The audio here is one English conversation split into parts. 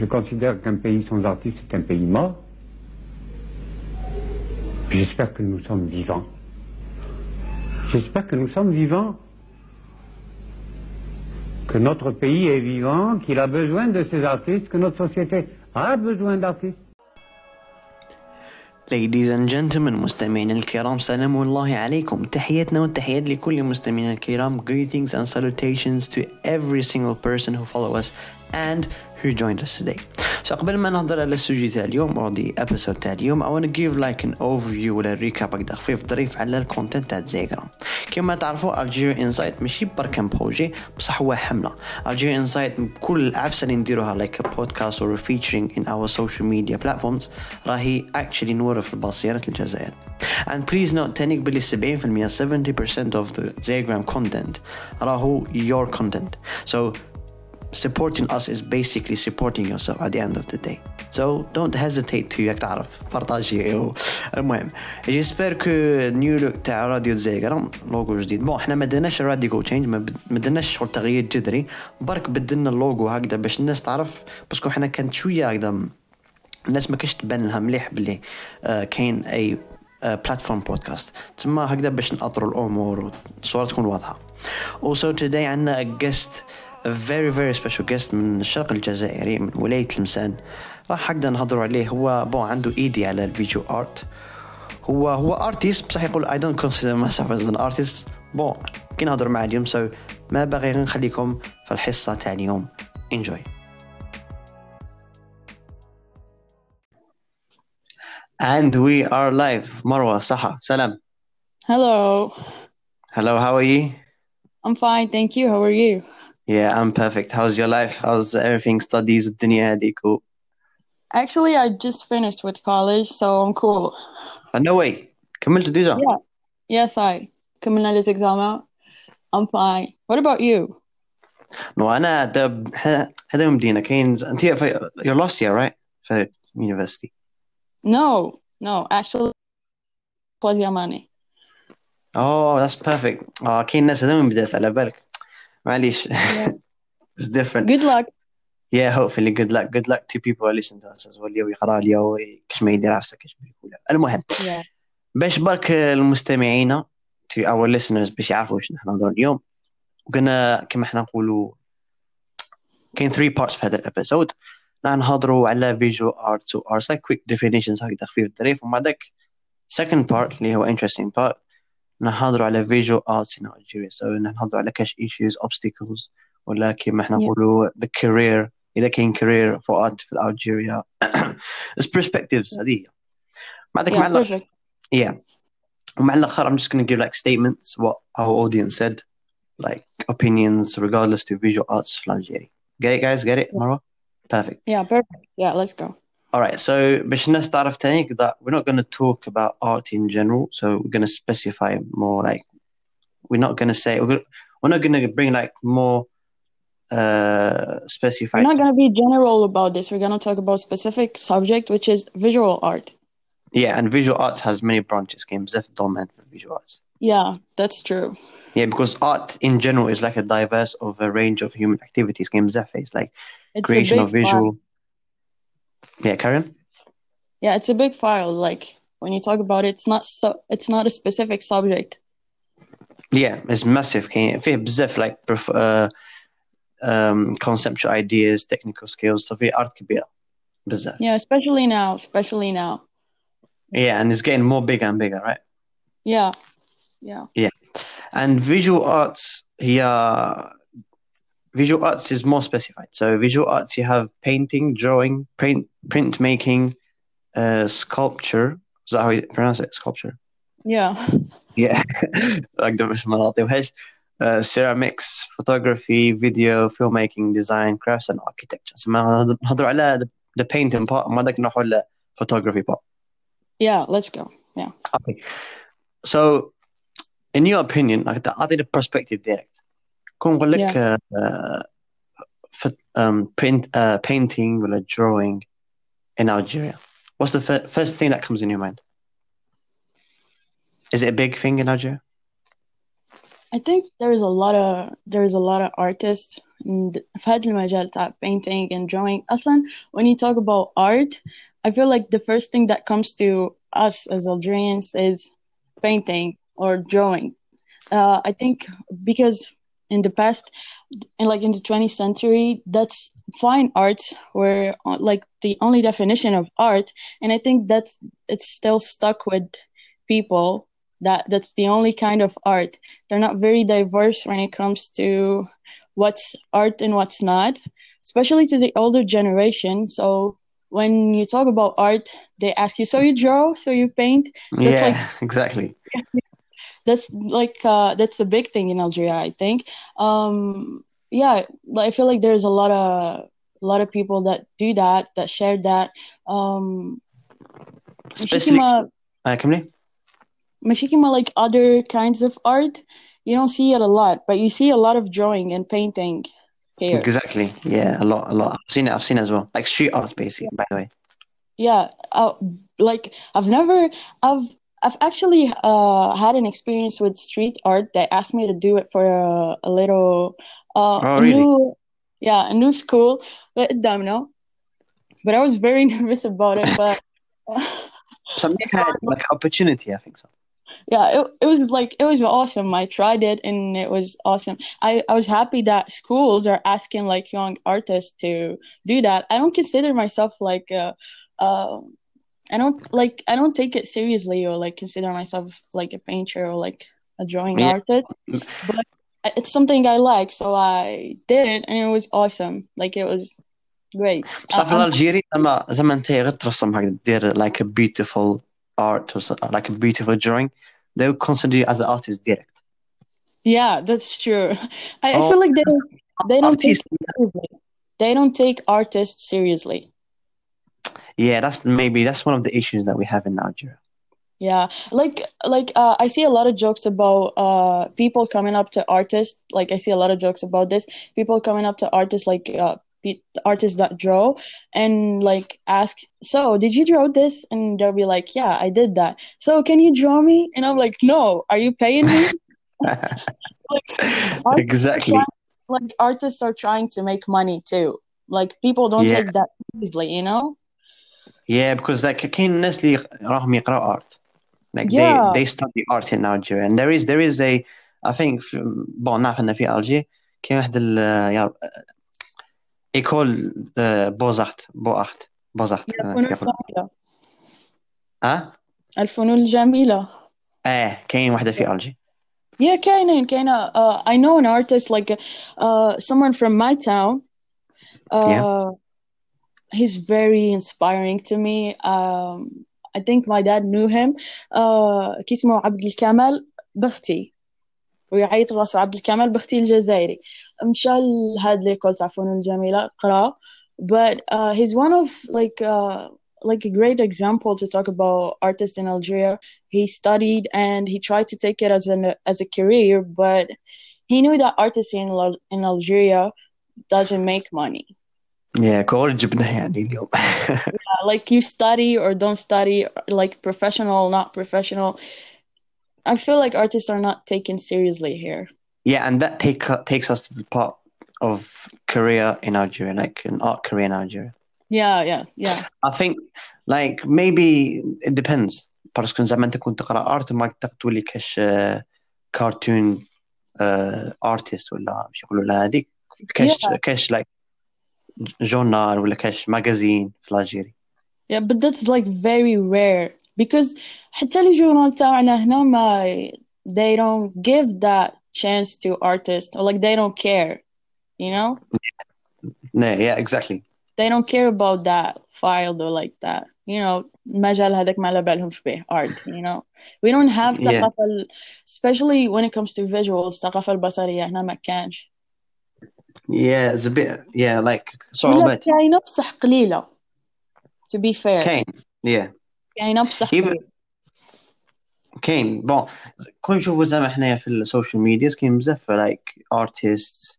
Je considère qu'un pays sans artistes est un pays mort. Puis j'espère que nous sommes vivants. J'espère que nous sommes vivants. Que notre pays est vivant, qu'il a besoin de ces artistes, que notre société a besoin d'artistes. Ladies and gentlemen مستمعينا الكرام سلام الله عليكم تحياتنا والتحيات لكل مستمعينا الكرام greetings and salutations to every single person who follow us and who joined us today so قبل ما نهضر على السوجي تاع اليوم او دي episode تاع اليوم I wanna give like an overview ولا ريكاب هكذا خفيف ظريف على الكونتنت تاع زيغرام كما تعرفوا Algeria Insight ماشي برك بروجي بصح هو حمله Algeria Insight بكل العفسه اللي نديروها like a podcast or a featuring in our social media platforms راهي actually نور في بصيره الجزائر and please note تانيك باللي 70% 70% of the Zagram content راهو your content so supporting us is basically supporting yourself at the end of the day. So don't hesitate to ياك تعرف بارطاجي المهم جيسبر كو نيو لوك تاع راديو زيغرام لوغو جديد. بون إحنا ما درناش راديكو تشينج ما درناش شغل تغيير جذري. برك بدلنا اللوغو هكذا باش الناس تعرف باسكو إحنا كانت شوية هكذا الناس ما كانش تبان لها مليح باللي آه كاين أي بلاتفورم بودكاست تما هكذا باش نأطروا الأمور والصورة تكون واضحة. Also today عندنا a guest a very very special guest من الشرق الجزائري من ولاية المسان راح هكذا نهضروا عليه. هو بون عنده ايدي على الفيديو ارت هو هو ارتيست بصح يقول I don't consider myself as an artist. بون كي نهضر معاه اليوم سو ما باغي غير نخليكم في الحصة تاع اليوم. Enjoy. And we are live. مروة صحة سلام. Hello. Hello how are you? I'm fine, thank you. How are you? Yeah I'm perfect how's your life? How's everything studies الدنيا هذيك و... Actually, I just finished with college, so I'm cool. Uh, no way كملت ديجا Yeah. Yes, I كملنا les examens. I'm fine. What about you? نو انا دب هذا يوم بدينا كاين انت في you're last year right في university No, no, actually, troisième année. oh that's perfect اه كاين ناس هذا من بدات على بالك معليش it's different Good luck. yeah hopefully good luck good luck to people who listen to us as well اللي يقرا اليوم كش ما يدير عفسه كش ما يقول المهم Yeah. باش برك المستمعين to our listeners باش يعرفوا واش نحن نهضروا اليوم وقلنا كما إحنا نقولوا كاين 3 parts في هذا الابيسود نحن نهضروا على visual arts و arts like quick definitions هكذا خفيف ظريف ومع ذاك second part اللي هو interesting part نهضروا على visual arts in Algeria so نهضروا على كاش issues obstacles ولا كما احنا Yeah. نقولوا the career إذا كاين career for art في Algeria it's perspectives هذه هي. مع ذاك مع Yeah, الأخ- perfect. yeah ومع الاخر I'm just going to give like statements what our audience said like opinions regardless to visual arts في Algeria get it guys get it Marwa perfect Yeah, perfect. Yeah, let's go. All right, so start that we're not going to talk about art in general. So we're going to specify more like we're not going to say we're, we're not going to bring like more uh specified. We're not going to be general about this. We're going to talk about specific subject, which is visual art. Yeah, and visual arts has many branches. Games left dominant for visual arts. Yeah, that's true. Yeah, because art in general is like a diverse of a range of human activities. Games left is like it's creation of visual. Part Yeah, Karen. Yeah, it's a big file. Like when you talk about it, it's not so. It's not a specific subject. Yeah, it's massive. كاين فيه بزاف like prof- uh, um, conceptual ideas, technical skills. So فيه art كبيرة بزاف. Yeah, especially now. Especially now. Yeah, and it's getting more bigger and bigger, right? Yeah, yeah. And visual arts here, visual arts is more specified. So visual arts, you have painting, drawing, print, printmaking, uh, sculpture. Is that how you pronounce it? Sculpture. Yeah. Yeah, like the ما نعطيوهاش. Uh, ceramics, photography, video, filmmaking, design, crafts, and architecture. So ما نهضروا على the, the painting part, ما داك نروحوا ل photography part. Yeah, let's go. Yeah. Okay. So, in your opinion, like تعطي the perspective direct. كون نقول لك Yeah. uh, ف- um, print, uh, painting ولا drawing in Algeria, what's the fir- first thing that comes in your mind? Is it a big thing in Algeria? I think there's a lot of there's a lot of artists and في هذا المجال تاع painting and drawing أصلا when you talk about art I feel like the first thing that comes to us as Algerians is painting or drawing uh, I think because in the past in like in the 20th century that's fine arts were uh, like the only definition of art and i think that's it's still stuck with people that that's the only kind of art. They're not very diverse when it comes to what's art and what's not especially to the older generation. So when you talk about art they ask you so you draw? So you paint? That's yeah, like exactly that's like uh, that's a big thing in Algeria, I think. Um, yeah, I feel like there's a lot of a lot of people that do that, that share that. Um, Especially, uh, Mashikima, ah, like other kinds of art, you don't see it a lot, but you see a lot of drawing and painting here. Exactly. Yeah, a lot, a lot. I've seen it. I've seen it as well, like street art, basically. Yeah. By the way. Yeah, uh, like I've never, I've I've actually uh had an experience with street art. They asked me to do it for a, a little, uh, Oh, really? new, yeah, a new school, but domino. But I was very nervous about it. But So I've had like opportunity. I think so. yeah, it, it was like it was awesome. I tried it and it was awesome. I, I was happy that schools are asking like young artists to do that. I don't consider myself like uh, uh I don't like I don't take it seriously or like consider myself like a painter or like a drawing Yeah. artist. But it's something I like, so I did it and it was awesome. Like it was great. بصح في Uh, I'm- الجيري زعما زعما انت غير ترسم هكذا دير like a beautiful art or so- like a beautiful drawing they will consider you as an artist direct. yeah, that's true. I, I Oh, feel like they don't they don't take artist. it seriously. They don't take artists seriously. Yeah, that's maybe that's one of the issues that we have in Algeria. Yeah, like like uh, I see a lot of jokes about uh people coming up to artists. Like I see a lot of jokes about this. People coming up to artists like uh artists that draw and like ask, "So, did you draw this?" And they'll be like, "Yeah, I did that." So, can you draw me? And I'm like, "No, are you paying me?" Like, exactly. like artists are trying to make money too. Like people don't Yeah. take that easily, you know? Yeah, because like كاين الناس اللي راهم يقراوا art. Like Yeah. they they study art in Nigeria and there is there is a I think في- bon نعرف ان في الجي كاين واحد ال يا ايكول بوزارت بوارت بوزارت الفنون الجميلة اه الفنون الجميلة اه كاين واحده في الجي Yeah, كاينين كاينة uh, I know an artist like uh, someone from my town uh, Yeah. he's very inspiring to me um, I think my dad knew him uh, كي اسمه عبد الكمال بختي ويعيط راسه عبد الكمال بختي الجزائري مشى لهاد ليكول تاع فنون جميلة قرا but uh, he's one of like uh, like a great example to talk about artists in Algeria he studied and he tried to take it as an as a career but he knew that artists in Al- in Algeria doesn't make money يا كور جبناه يعني اليوم Uh, like you study or don't study like professional not professional I feel like artists are not taken seriously here yeah and that take takes us to the part of career in Nigeria like an art career in Nigeria yeah yeah yeah I think like maybe it depends باسكو زعما انت كنت تقرا ارت ما تقدر تولي كاش كارتون ارتست ولا مش يقولوا لها هذيك كاش Yeah. كاش لايك جورنال ولا كاش ماجازين في الجيري Yeah, but that's like very rare because حتى لي جورنال تاعنا هنا ما they don't give that chance to artists or like they don't care you know no yeah exactly they don't care about that field or like that you know المجال هذاك ما على بالهمش به art you know we don't have Yeah. ثقافة ال- especially when it comes to visuals الثقافة البصرية هنا ما كانش yeah it's a bit yeah like ولا صعوبات كاينة بصح قليلة to be fair كاين yeah كاينة بصح Even- قليلة كاين بون كون نشوفوا زعما حنايا في السوشيال ميديا كاين بزاف like artists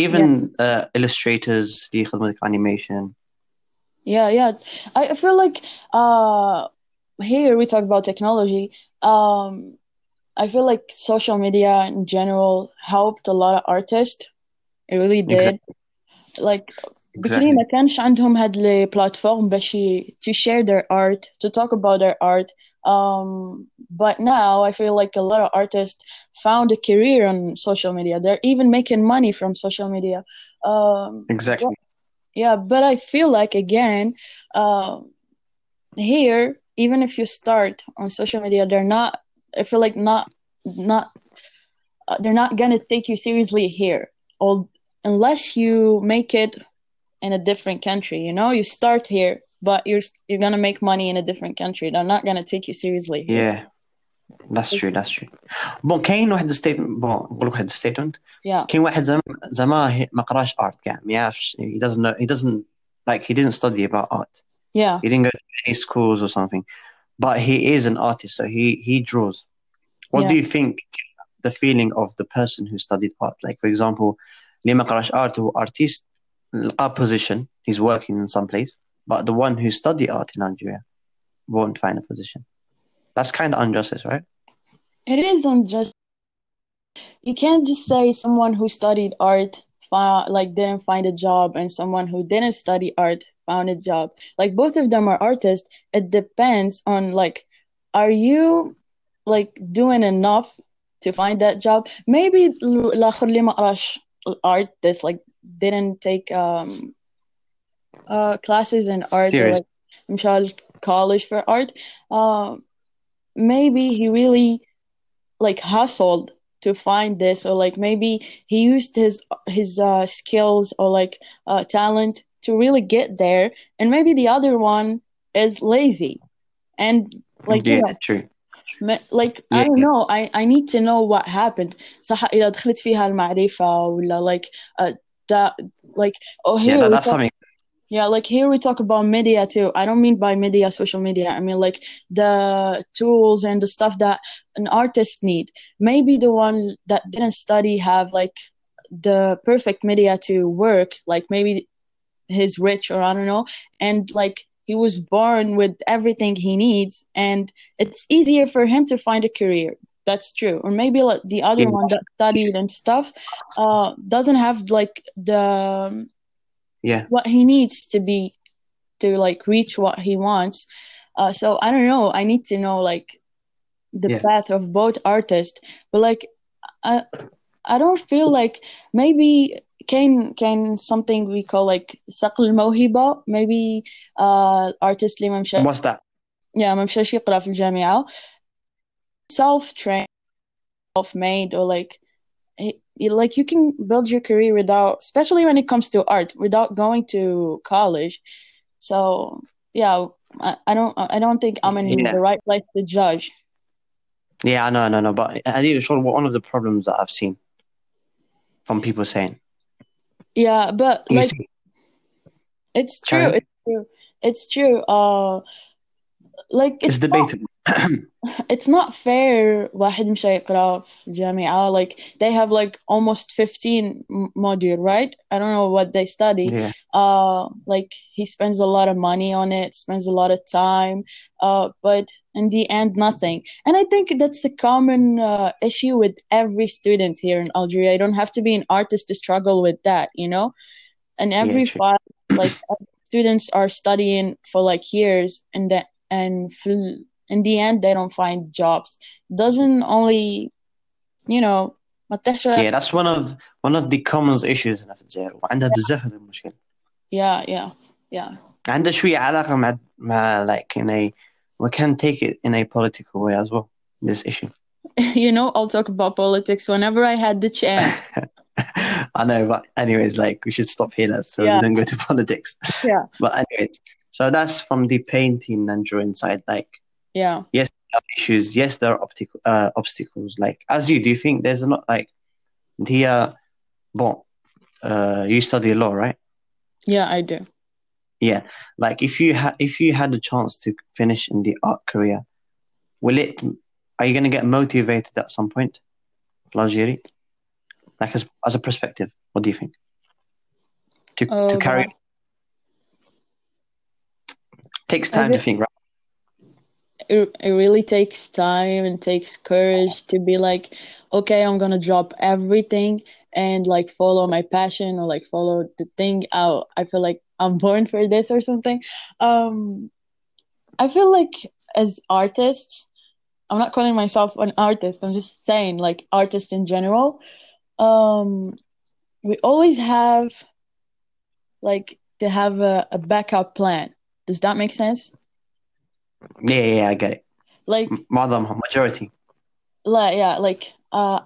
even uh, illustrators اللي يخدموا ديك animation Yeah, yeah. I I feel like uh here we talk about technology. Um I feel like social media in general helped a lot of artists it really did Exactly. like بكري Exactly. ما كانش عندهم هاد لي بلاتفورم باش ي- to share their art to talk about their art um but now I feel like a lot of artists found a career on social media they're even making money from social media um Exactly. yeah but I feel like again um here even if you start on social media they're not I feel like not not uh, they're not gonna take you seriously here or unless you make it in a different country you know you start here but you're you're gonna make money in a different country they're not gonna take you seriously here. Yeah. That's true. That's true. بون كاين واحد الستيتمنت بون نقول لك واحد الستيتمنت yeah كاين واحد زعما زعما هي- ما قراش art كاع ما يعرفش he doesn't know he doesn't like he didn't study about art yeah he didn't go to any schools or something but he is an artist so he he draws what Yeah. do you think the feeling of the person who studied art like for example Lemakarash art or artist our position. He's working in some place, but the one who study art in Algeria won't find a position. That's kind of unjust right? It is unjust. You can't just say someone who studied art found, like didn't find a job and someone who didn't study art found a job. Like both of them are artists. It depends on like are you like doing enough to find that job? Maybe La Khurlima Arash Artist like didn't take um uh classes in art or like Mshal college for art uh, maybe he really like hustled to find this or like maybe he used his his uh, skills or like uh, talent to really get there and maybe the other one is lazy. And like yeah, yeah. true ma- like I Yeah. don't know I I need to know what happened صح إذا دخلت فيها المعرفة ولا like uh, that like oh here yeah that, we that's talk- something yeah, like here we talk about media too. I don't mean by media social media. I mean like the tools and the stuff that an artist need. Maybe the one that didn't study have like the perfect media to work. Like maybe he's rich or I don't know, and like he was born with everything he needs, and it's easier for him to find a career. That's true. Or maybe like the other Yeah. one that studied and stuff uh doesn't have like the yeah what he needs to be to like reach what he wants. Uh, so I don't know. I need to know like the Yeah. path of both artists, but like I I don't feel like maybe can can something we call like صقل الموهبة maybe uh artist اللي ما مشى what's that yeah ما مشاش يقرا في الجامعة self trained self made or like he- like you can build your career without especially when it comes to art without going to college so yeah I, I don't I don't think I'm in Yeah. the right place to judge Yeah, I know, I know, no, but I think sure one of the problems that I've seen from people saying, yeah but you like see, it's true Sorry? it's true it's true uh like it's it's debatable. it's not fair واحد مشى يقرا في الجامعة like they have like almost 15 m- module right I don't know what they study yeah, uh like he spends a lot of money on it spends a lot of time uh but in the end nothing and i think that's a common uh, issue with every student here in algeria you don't have to be an artist to struggle with that you know and every true. five like students are studying for like years and that and fl- in the end they don't find jobs doesn't only you know ما تحشى- yeah, that's one of one of the common issues هنا في الجزائر وعندها بزاف هذا المشكل. yeah yeah yeah عندها شوية علاقة مع مع like in a we can take it in a political way as well. This issue. you know i'll talk about politics whenever i had the chance I know, but anyways, like we should stop here so Yeah. we don't go to politics. Yeah. But anyways, so that's from the painting and drawing side. Like yeah Yes, issues. Yes, there are optical uh, obstacles. Like as you, do you think there's a lot like the uh, bon, uh, you study law, right? yeah i do Yeah. Like if you had if you had a chance to finish in the art career, will it? Are you going to get motivated at some point, Lajiri? Like as as a perspective, what do you think? To Oh, to carry God. takes time to think, right? It, it really takes time and takes courage to be like okay i'm gonna drop everything and like follow my passion or like follow the thing out. I feel like I'm born for this or something. Um, I feel like as artists, I'm not calling myself an artist. I'm just saying like artists in general. Um, we always have like to have a, a backup plan. Does that make sense? Yeah, yeah, yeah, I get it. Like معظمها majority. like yeah like uh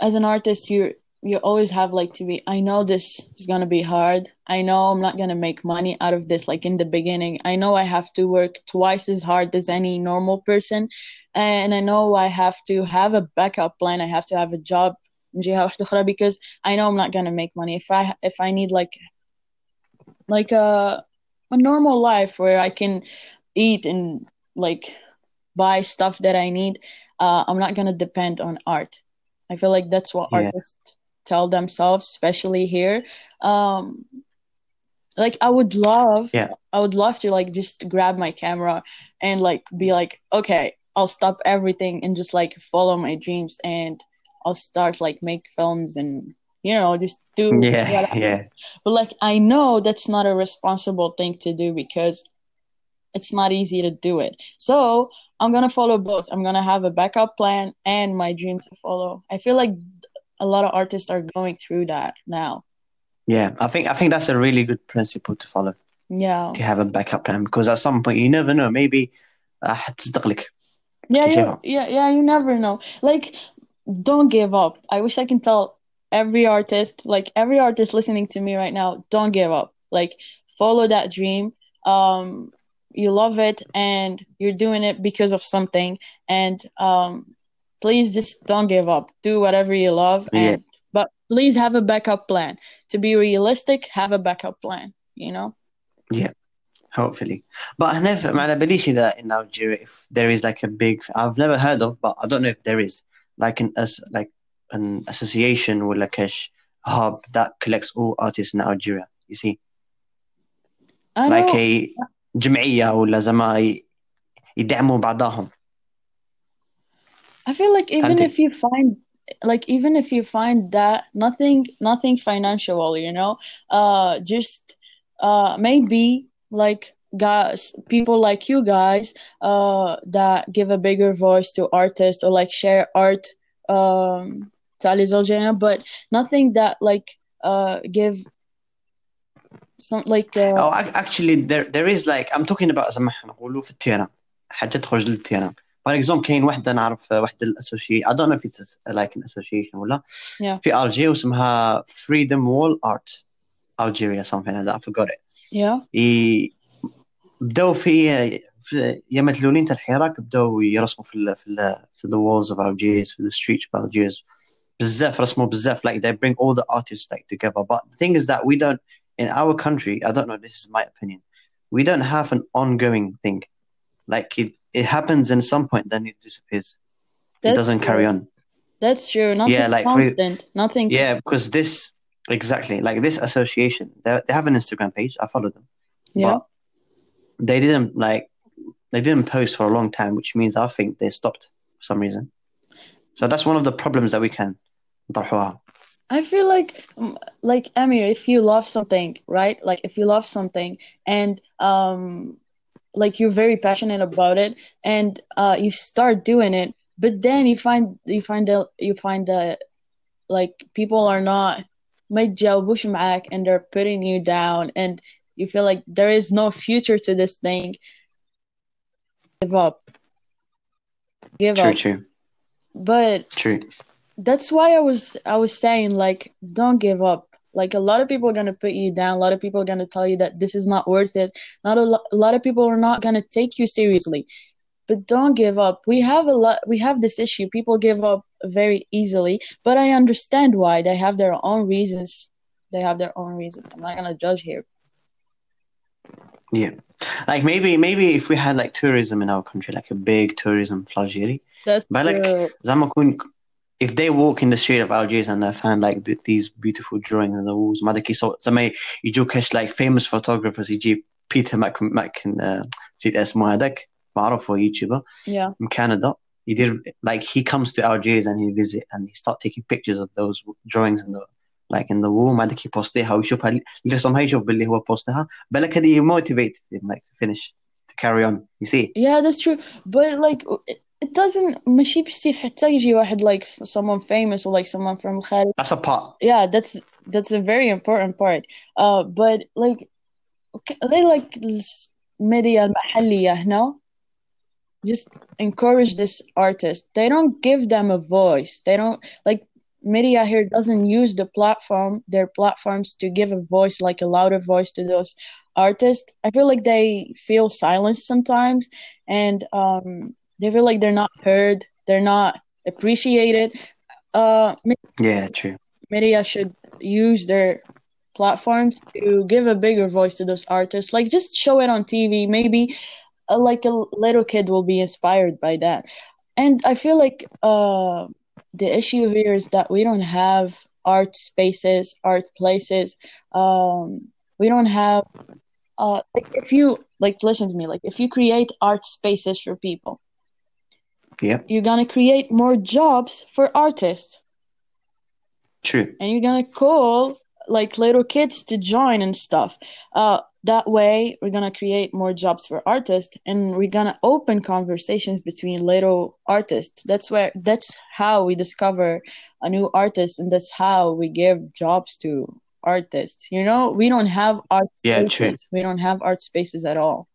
as an artist you you always have like to be i know this is gonna be hard i know i'm not gonna make money out of this like in the beginning i know i have to work twice as hard as any normal person and i know i have to have a backup plan i have to have a job من جهة واحدة أخرى because i know i'm not gonna make money if i if i need like like a a normal life where i can eat and like buy stuff that i need uh, I'm not gonna depend on art. I feel like that's what Yeah. artists tell themselves, especially here. Um, like I would love, Yeah. I would love to like just grab my camera and like be like, okay, I'll stop everything and just like follow my dreams and I'll start like make films and you know just do Yeah, whatever. yeah. But like I know that's not a responsible thing to do because it's not easy to do it. So I'm gonna follow both. I'm gonna have a backup plan and my dream to follow. I feel like a lot of artists are going through that now. Yeah, I think I think that's a really good principle to follow. Yeah, to have a backup plan because at some point you never know. Maybe uh, yeah, yeah, yeah, yeah. You never know. Like, don't give up. I wish I can tell every artist, like every artist listening to me right now, don't give up. Like, follow that dream. Um, you love it and you're doing it because of something and um please just don't give up do whatever you love and yeah. but please have a backup plan to be realistic have a backup plan you know yeah hopefully but i never man i believe that in Algeria, if there is like a big i've never heard of but i don't know if there is like an as like an association with like a hub that collects all artists in Algeria. you see I like know. a جمعية ولا زعما ي- يدعموا بعضهم. I feel like even فهمتي؟ if you find like even if you find that nothing nothing financial, you know, uh just uh maybe like guys people like you guys uh that give a bigger voice to artists or like share art um تاع les Algériens, but nothing that like uh give some like uh, Oh, ac- actually there there is like I'm talking about زعما احنا نقولوا في التيران حاجة تخرج للتيران. For example كاين وحدة نعرف وحدة الاسوشي I don't know if it's like an association ولا Yeah. في Algeria اسمها Freedom Wall Art Algeria something like that I forgot it. yeah ي- بداو في في ايام الاولين تاع الحراك بداو يرسموا في ال في ال في the walls of Algiers في the streets of Algiers بزاف رسموا بزاف like they bring all the artists like together but the thing is that we don't in our country, I don't know, this is my opinion, we don't have an ongoing thing. Like it, it happens in some point, then it disappears. That's it doesn't true. carry on. That's true. Nothing yeah, like constant. Nothing. Yeah, because this exactly like this association, they have an Instagram page. I follow them. Yeah. they didn't like they didn't post for a long time, which means I think they stopped for some reason. So that's one of the problems that we can. I feel like um, like Amir, if you love something, right? Like if you love something and um like you're very passionate about it and uh you start doing it, but then you find you find that you find that like people are not ما يتجاوبوش معاك and they're putting you down and you feel like there is no future to this thing. Give up. Give True, up. true, But true. that's why I was I was saying like don't give up. Like a lot of people are gonna put you down. A lot of people are gonna tell you that this is not worth it. Not a, lo- a lot of people are not gonna take you seriously. But don't give up. We have a lot. We have this issue. People give up very easily. But I understand why. They have their own reasons. They have their own reasons. I'm not gonna judge here. Yeah. Like maybe maybe if we had like tourism in our country, like a big tourism في Algeria, That's But like- true. زعما كون if they walk in the street of Algiers and they find like th- these beautiful drawings on the walls, ما داك يصور زعما يجوا كاش like famous photographers يجيب بيتر ماك ماك نسيت اسمه هذاك معروف هو يوتيوبر Yeah. من كندا يدير like he comes to Algiers and he visit and he start taking pictures of those drawings in the like in the wall بعدك يبوستيها ويشوفها اللي رسمها يشوف باللي هو بوستها بالك هذه motivated him like to finish to carry on you see Yeah, that's true. But like, it, it doesn't ماشي بسيف حتى يجي واحد like someone famous or like someone from الخارج. that's a part Yeah, that's that's a very important part. Uh, but like, okay, they like الميديا المحلية هنا just encourage this artist. They don't give them a voice. They don't like media here doesn't use the platform their platforms to give a voice like a louder voice to those artists. I feel like they feel silenced sometimes and um they feel like they're not heard, they're not appreciated. Uh yeah true. media should use their platforms to give a bigger voice to those artists. Like just show it on tv maybe uh, like a little kid will be inspired by that. And i feel like uh the issue here is that we don't have art spaces art places. Um we don't have uh like if you like listen to me like if you create art spaces for people yeah you're gonna create more jobs for artists true and you're gonna call like little kids to join and stuff. Uh, that way, we're gonna create more jobs for artists, and we're gonna open conversations between little artists. That's where that's how we discover a new artist, and that's how we give jobs to artists. You know, we don't have art Yeah, true. We don't have art spaces at all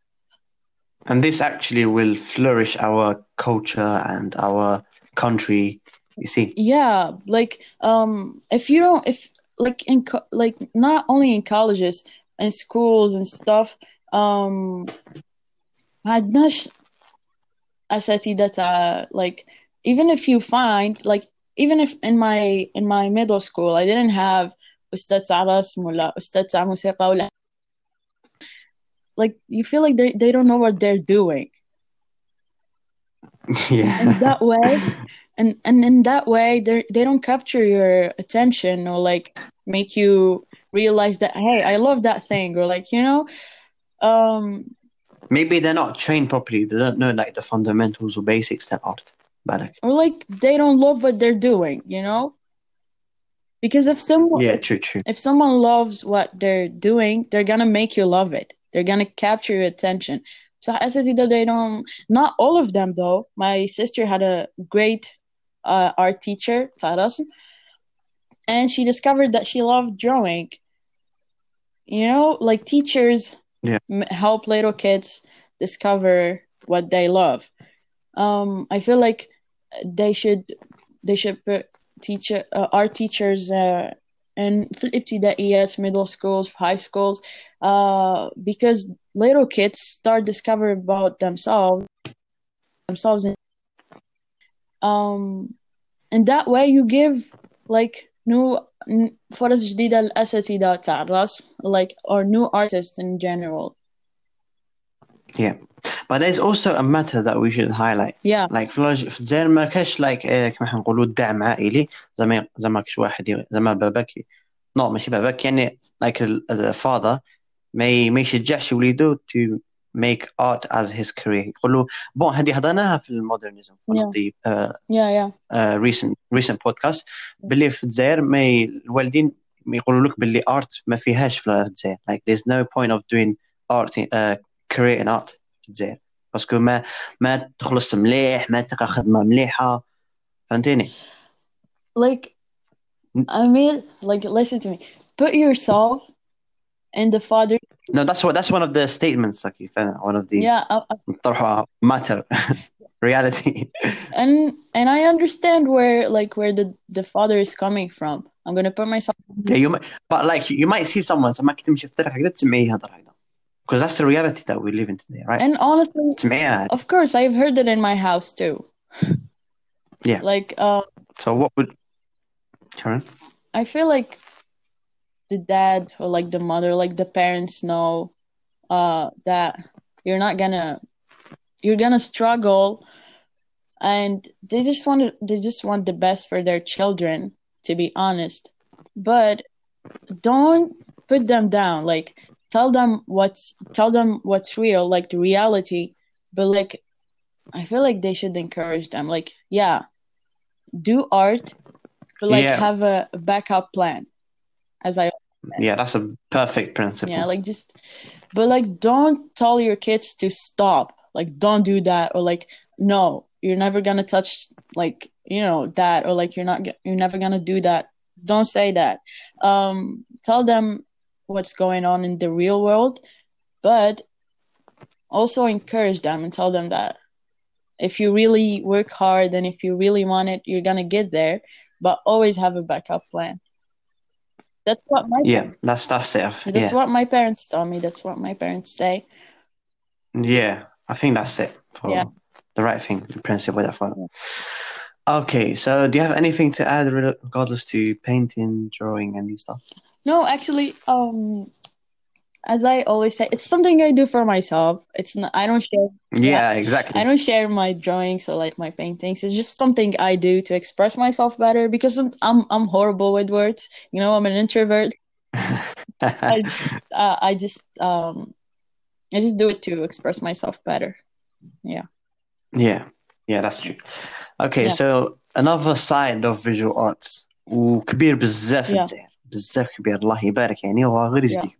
and this actually will flourish our culture and our country you see Yeah, like um, if you don't, if like in co- like not only in colleges and schools and stuff, um, عندناش أساتذة تاع- like even if you find like even if in my in my middle school I didn't have أستاذ تاع رسم ولا أستاذ تاع موسيقى ولا like you feel like they they don't know what they're doing. Yeah. And that way, and and in that way, they they don't capture your attention or like make you realize that hey, I love that thing or like you know, um. Maybe they're not trained properly. They don't know like the fundamentals or basics that art. Barak. Or like they don't love what they're doing, you know? Because if someone yeah, true, true. If someone loves what they're doing, they're gonna make you love it. They're gonna capture your attention. Besides that, they don't. Not all of them though. My sister had a great uh, art teacher, Taras, and she discovered that she loved drawing. You know, like teachers yeah. help little kids discover what they love. Um, I feel like they should they should put teacher uh, art teachers uh, in في الابتدائيات في middle schools في high schools uh, because little kids start discovering about themselves themselves and um and that way you give like new n- فرص جديدة للأساتذة تاع الرسم like or new artists in general yeah but there's also a matter that we should highlight yeah like في الج- في الجزائر ما كاش لايك كما حنقولوا الدعم عائلي زعما زعما كاش واحد ي- زعما باباك ي- نو ماشي باباك يعني لايك الفاذر ما ي- ما يشجعش وليدو to make art as his career يقول له بون هذه هضرناها في المودرنزم one of the uh, yeah yeah uh, recent recent podcast باللي في الجزائر ما ي... الوالدين يقولوا لك باللي art ما فيهاش في الجزائر like there's no point of doing art in, uh, career in art في الجزائر باسكو ما ما تخلص مليح ما تلقى خدمه مليحه فهمتيني like I mean like listen to me put yourself in the father no that's what that's one of the statements like you found one of the yeah uh, uh, طرحها matter reality and and I understand where like where the the father is coming from I'm gonna put myself yeah you might, but like you might see someone زعما كي تمشي في الطريق هكذا تسمعيه يهضر هكذا because that's the reality that we live in today, right? And honestly, it's mad. Of course, I've heard it in my house too. Yeah. Like. Uh, so what would? I feel like the dad or like the mother, like the parents know uh, that you're not gonna you're gonna struggle, and they just want to, they just want the best for their children. To be honest, but don't put them down. Like tell them what's tell them what's real, like the reality, but like I feel like they should encourage them. Like, yeah, do art, but like Yeah. have a, backup plan. As I Yeah, that's a perfect principle. yeah, like just but like don't tell your kids to stop. Like don't do that or like no, you're never gonna touch like you know that or like you're not you're never gonna do that. Don't say that. Um, tell them what's going on in the real world, but also encourage them and tell them that if you really work hard and if you really want it, you're gonna get there. But always have a backup plan. That's what my yeah, that's that's it. that's yeah. what my parents tell me. That's what my parents say. Yeah, I think that's it for Yeah. the right thing, the principle that follow. Okay, so do you have anything to add regardless to painting, drawing, and stuff? No, actually, um, as I always say, it's something I do for myself. It's not. I don't share. Yeah, exactly. I don't share my drawings or like my paintings. It's just something I do to express myself better because I'm I'm, I'm horrible with words. You know, I'm an introvert. I just, uh, I just um, I just do it to express myself better. yeah, yeah, that's true. Okay, Yeah. so another side of visual arts وكبير بزاف Yeah. الجزائر بزاف كبير الله يبارك يعني هو غير Yeah. جديد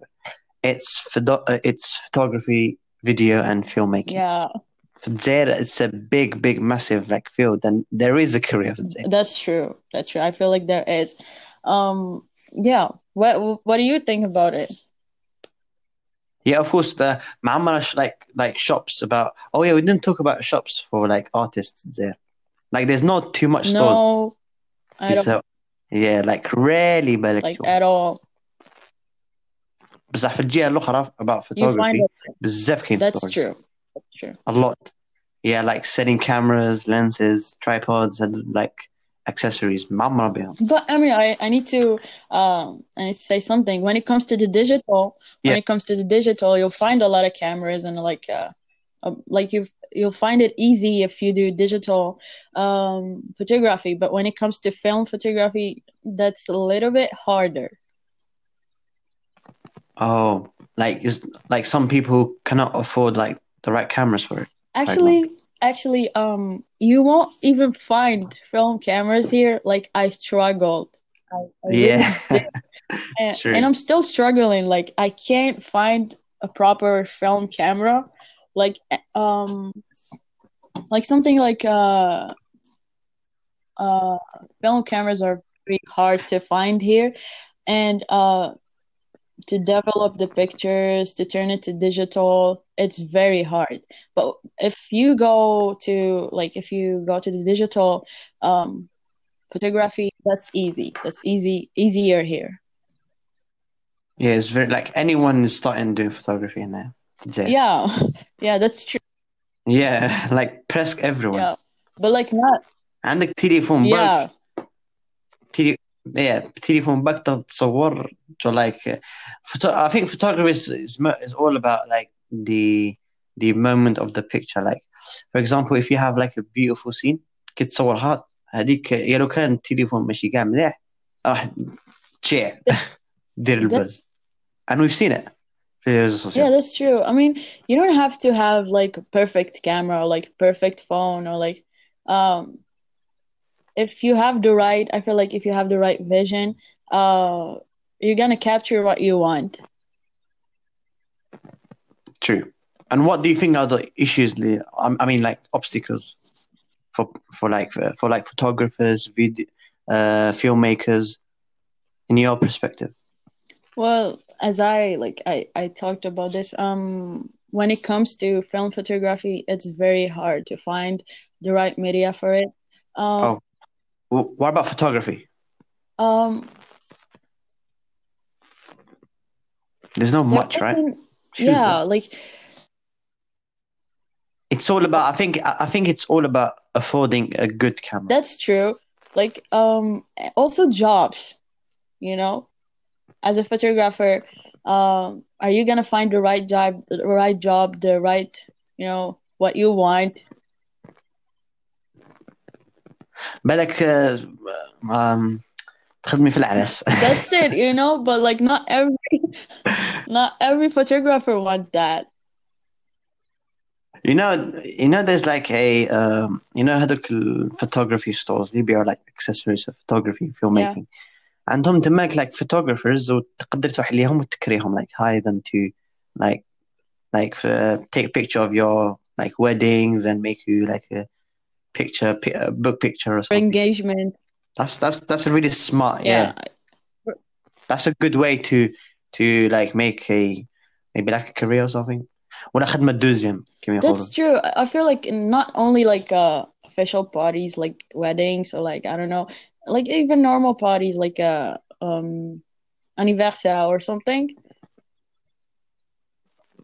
it's photo- uh, it's photography video and filmmaking Yeah, في الجزائر it's a big big massive like field and there is a career في الجزائر that's true. That's true. I feel like there is. Um, yeah. What What do you think about it? Yeah, of course. The معمرة like like shops about. Oh yeah, we didn't talk about shops for like artists there. Like there's not too much stores. No, I don't So, yeah, like rarely بالك like تشوف. at all. بصح في الجهة الأخرى about You find photography it. بزاف كاين That's stores. true. That's true. A lot. Yeah, like setting cameras, lenses, tripods, and like accessories. معمرة بهم. But I mean, I, I need to um I need to say something. When it comes to the digital, when Yeah. it comes to the digital, you'll find a lot of cameras and like uh, uh like you you'll find it easy if you do digital um photography. But when it comes to film photography, that's a little bit harder. Oh, like is like some people cannot afford like the right cameras for it. Actually, actually, um, you won't even find film cameras here. Like I struggled. I, I Yeah. and, and I'm still struggling. Like I can't find a proper film camera. Like um, like something like uh, uh, film cameras are pretty hard to find here, and uh, to develop the pictures to turn it to digital, it's very hard. But if you go to like if you go to the digital um, photography, that's easy. That's easy easier here. Yeah, it's very like anyone is starting doing photography in there. Yeah. Yeah, yeah, that's true. Yeah, like presque everyone. Yeah, but like not. عندك تليفون برك Yeah, تلي... yeah, تليفون برك تقدر تصور to like uh, photo... I think photography is, is mo- is all about like the the moment of the picture like for example if you have like a beautiful scene كي تصورها هذيك يا لو كان التليفون ماشي كاع مليح راح تشيع دير البز and we've seen it yeah. that's true. I mean, you don't have to have like perfect camera or like perfect phone or like um if you have the right I feel like if you have the right vision, uh you're gonna capture what you want. True. And what do you think are the issues? Um, I mean, like obstacles for for like for, for like photographers, video, uh, filmmakers, in your perspective. Well, as I like I I talked about this um when it comes to film photography, it's very hard to find the right media for it. Um Oh. W- What about photography? um There's not there much, right? yeah, like It's all about. I think. I think it's all about affording a good camera. That's true. Like um also jobs, you know As a photographer, um are you going to find the right job the right job, the right, you know, what you want? بالك uh, um, تخدمي في العرس. That's it, you know, but like not every not every photographer want that. You know, you know, there's like a, um, you know, هذوك photography stores اللي يبيعوا like accessories of photography filmmaking. عندهم تماك like photographers وتقدر تروح ليهم وتكريهم like hire them to like like uh, take a picture of your like weddings and make you like a picture pi- a book picture or For something. engagement. That's that's that's a really smart Yeah. yeah. That's a good way to to like make a maybe like a career or something. ولا خدمة دوزيام كما يقولوا. That's true. I I feel like not only like uh official parties like weddings or like I don't know, like even normal parties like a um anniversaire or something.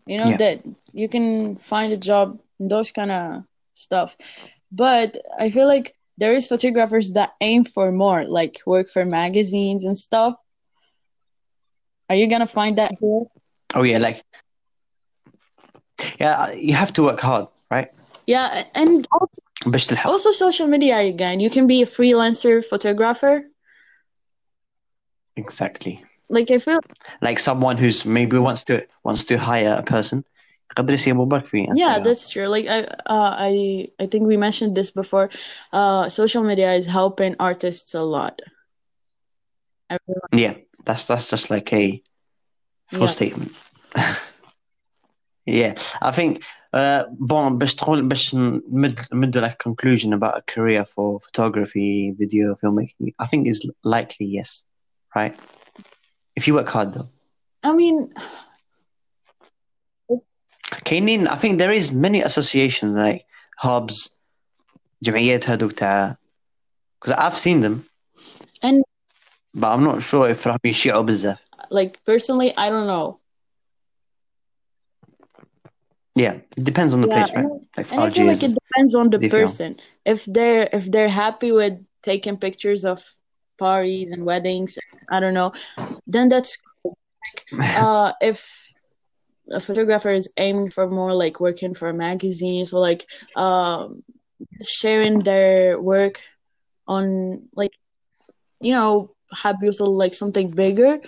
You know Yeah. that you can find a job in those kind of stuff. But I feel like there is photographers that aim for more, like work for magazines and stuff. Are you gonna find that here? Oh yeah, like yeah, you have to work hard, right? Yeah, and باش تلحق. Also, social media again. You can be a freelancer photographer. Exactly. Like I feel, Like someone who's maybe wants to wants to hire a person. يقدر يصير مبارك فيه. yeah, that's true. Like I, uh, I, I think we mentioned this before. Uh, social media is helping artists a lot. Everyone, yeah. That's that's just like a full Yeah. statement. yeah, I think. Uh, bon, باش تقول باش نمد نمد like conclusion about a career for photography, video, filmmaking. I think is likely yes, right? If you work hard though. I mean, كاينين I think there is many associations like hubs جمعيات هذوك تاع because I've seen them and but I'm not sure if راهم يشيعوا بزاف like personally, I don't know. yeah it depends on the Yeah, place right? like and I feel like it depends on the person. If they're if they're happy with taking pictures of parties and weddings, I don't know, then that's uh if a photographer is aiming for more like working for magazines or like um sharing their work on like you know Habius or like something bigger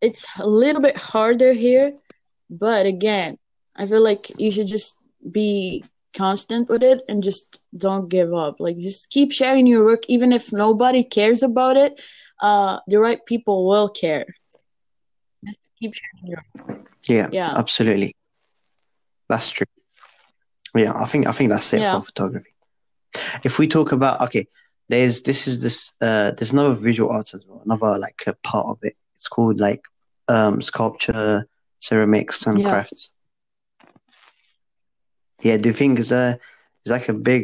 it's a little bit harder here but again I feel like you should just be constant with it and just don't give up. Like just keep sharing your work. Even if nobody cares about it uh the right people will care. Just keep sharing your yeah Yeah. absolutely. That's true. Yeah I think I think that's it Yeah. for photography. If we talk about okay there's this is this uh there's another visual arts as well another like a part of it. It's called like um sculpture ceramics and Yeah. crafts yeah do you think is a is like a big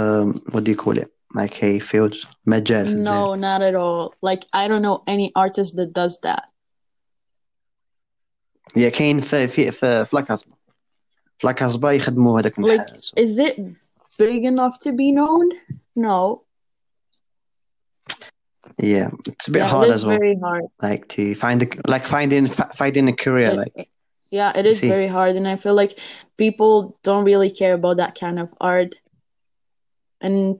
um what do you call it like a field مجال في الجزائر. No, not at all. Like I don't know any artist that does that. yeah كاين في في في في لاكازبا في لاكازبا يخدموا هذاك Like, المحل is it big enough to be known? No. yeah it's a bit yeah, hard as well very hard. like to find a, like finding fi- finding a career It- like yeah, it is see. very hard, and I feel like people don't really care about that kind of art, and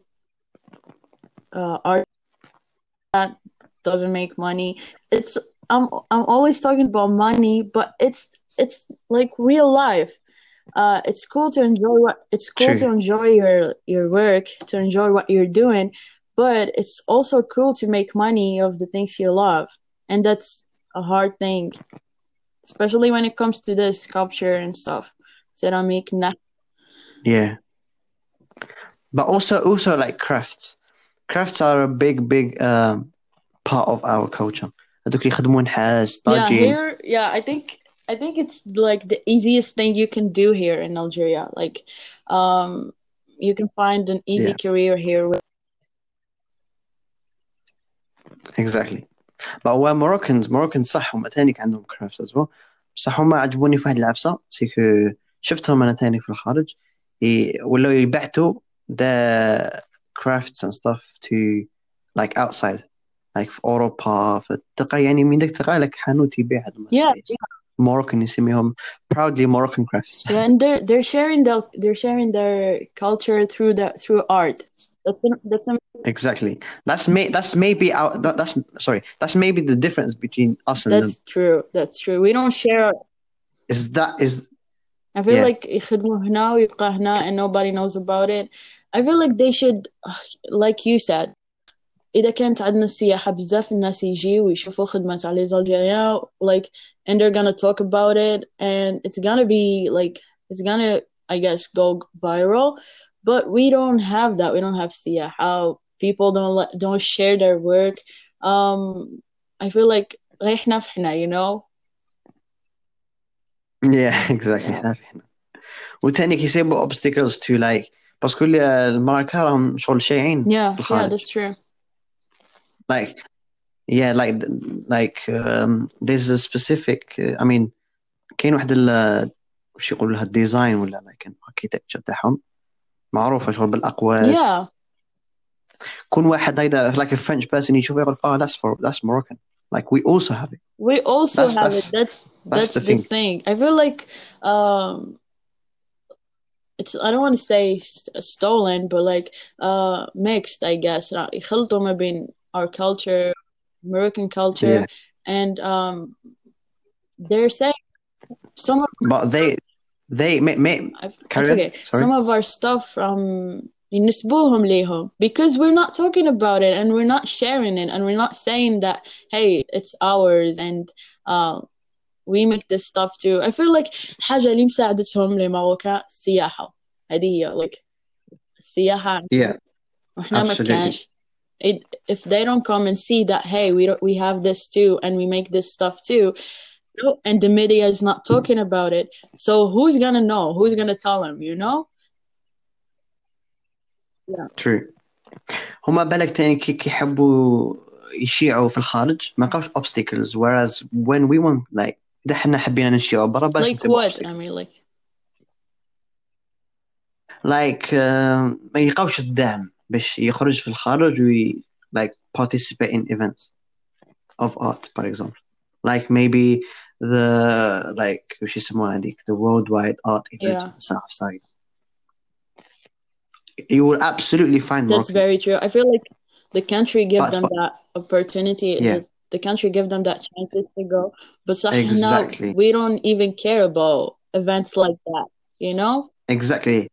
uh, art that doesn't make money. It's I'm I'm always talking about money, but it's it's like real life. Uh, it's cool to enjoy what it's cool True. to enjoy your your work, to enjoy what you're doing, but it's also cool to make money of the things you love, and that's a hard thing, especially when it comes to the sculpture and stuff. Ceramic, na- yeah but also also like crafts crafts are a big big um part of our culture هذوك اللي يخدموا نحاس yeah, طاجين here, yeah, I think I think it's like the easiest thing you can do here in Algeria. Like, um, you can find an easy Yeah. career here. With, exactly but هو Moroccans Moroccans صح هم تاني كان عندهم crafts as well بصح هما عجبوني في واحد العفسة سيكو شفتهم انا تاني في الخارج ي- ولاو يبعتوا the crafts and stuff to like outside like في اوروبا في تلقى يعني من داك تلقى لك حانوت يبيع هاد Yeah, Moroccan يسميهم proudly Moroccan crafts yeah, and they're they're sharing their they're sharing their culture through the through art. That's that's exactly that's may that's maybe our that- that's sorry that's maybe the difference between us and that's them true. That's true. We don't share. is that is I I feel Yeah. like يخدموا هنا ويبقى هنا and nobody knows about it. I feel like they should, like you said, إذا كانت عندنا السياحة بزاف الناس يجي ويشوفوا خدمة على les Algériens like and they're gonna talk about it and it's gonna be like it's gonna I guess go viral but we don't have that we don't have سياحة people don't let, don't share their work um I feel like ريحنا في حنا you know Yeah, exactly. احنا فينا. وتاني كيسيبوا obstacles to like باسكو اللي- المراكا راهم شغل شايعين yeah في yeah الخارج. that's true like yeah like like um, there's a specific uh, I mean كاين واحد ال وش يقولوا لها الديزاين ولا like an architecture تاعهم معروفة شغل بالأقواس yeah كون واحد هيدا like a French person يشوفه يقول oh that's for that's Moroccan like we also have it We also That's- have that's- it. That's that's, the the, thing. thing. I feel like um, it's I don't want to say s- stolen, but like uh mixed, I guess. يخلطوا ما بين our culture, American culture, Yeah. and um, they're saying some of but they they may, may I've- Carry it's on. okay. Sorry. Some of our stuff um ينسبوهم ليهم because we're not talking about it and we're not sharing it and we're not saying that hey it's ours and uh, we make this stuff too I feel like الحاجة اللي مساعدتهم لماروكا السياحة هذه هي like السياحة yeah واحنا ما Absolutely. كانش it, if they don't come and see that hey we don't, we have this too and we make this stuff too no, and the media is not talking about it so who's gonna know who's gonna tell them you know true هما بالك تاني كي كيحبوا يشيعوا في الخارج ما لقاوش obstacles whereas when we want like إذا حنا حبينا نشيعوا برا بالك like نسيبوا what obstacles. I mean like like uh, ما يلقاوش الدعم باش يخرج في الخارج وي like participate in events of art for example like maybe the like وش يسموها هذيك the worldwide art event Yeah. صح صح you will absolutely find That's Moroccans. very true. I feel like the country give But- them that opportunity. Yeah. The, the country give them that chances to go. But صح Exactly. now we don't even care about events like that. You know? exactly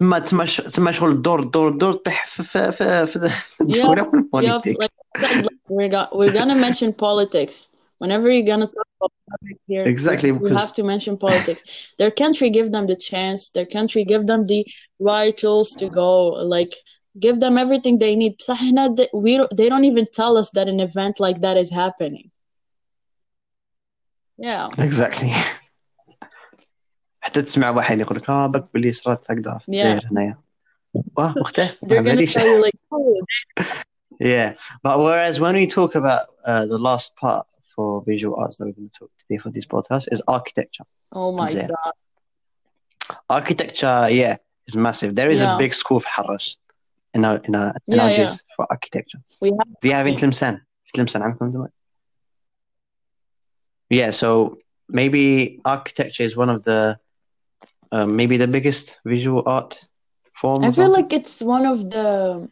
تما تما ش- تما شغل الدور الدور الدور طيح في في في في في الدولة Yeah, والبوليتيك like, I said, like, we're go- we're gonna mention politics whenever you're gonna talk about politics here. Exactly, you because- have to mention politics. Their country give them the chance. Their country give them the right tools to go. Like give them everything they need. بصح هنا they- we don't, they don't even tell us that an event like that is happening. Yeah, exactly حتى تسمع واحد يقول لك اه بك باللي صرات هكذا في Yeah. الجزائر هنايا واه مختلف they're gonna باليش. tell you like, oh, Yeah, but whereas when we talk about uh, the last part for visual arts that we're going to talk today for this podcast is architecture. Oh my god! Architecture, yeah, is massive. There is yeah. a big school of Harash in our in our in yeah, our yeah. for architecture. We have. Do you have in Tlemcen? Tlemcen, I'm coming to. Yeah, so maybe architecture is one of the uh, maybe the biggest visual art form. I feel like it's one of the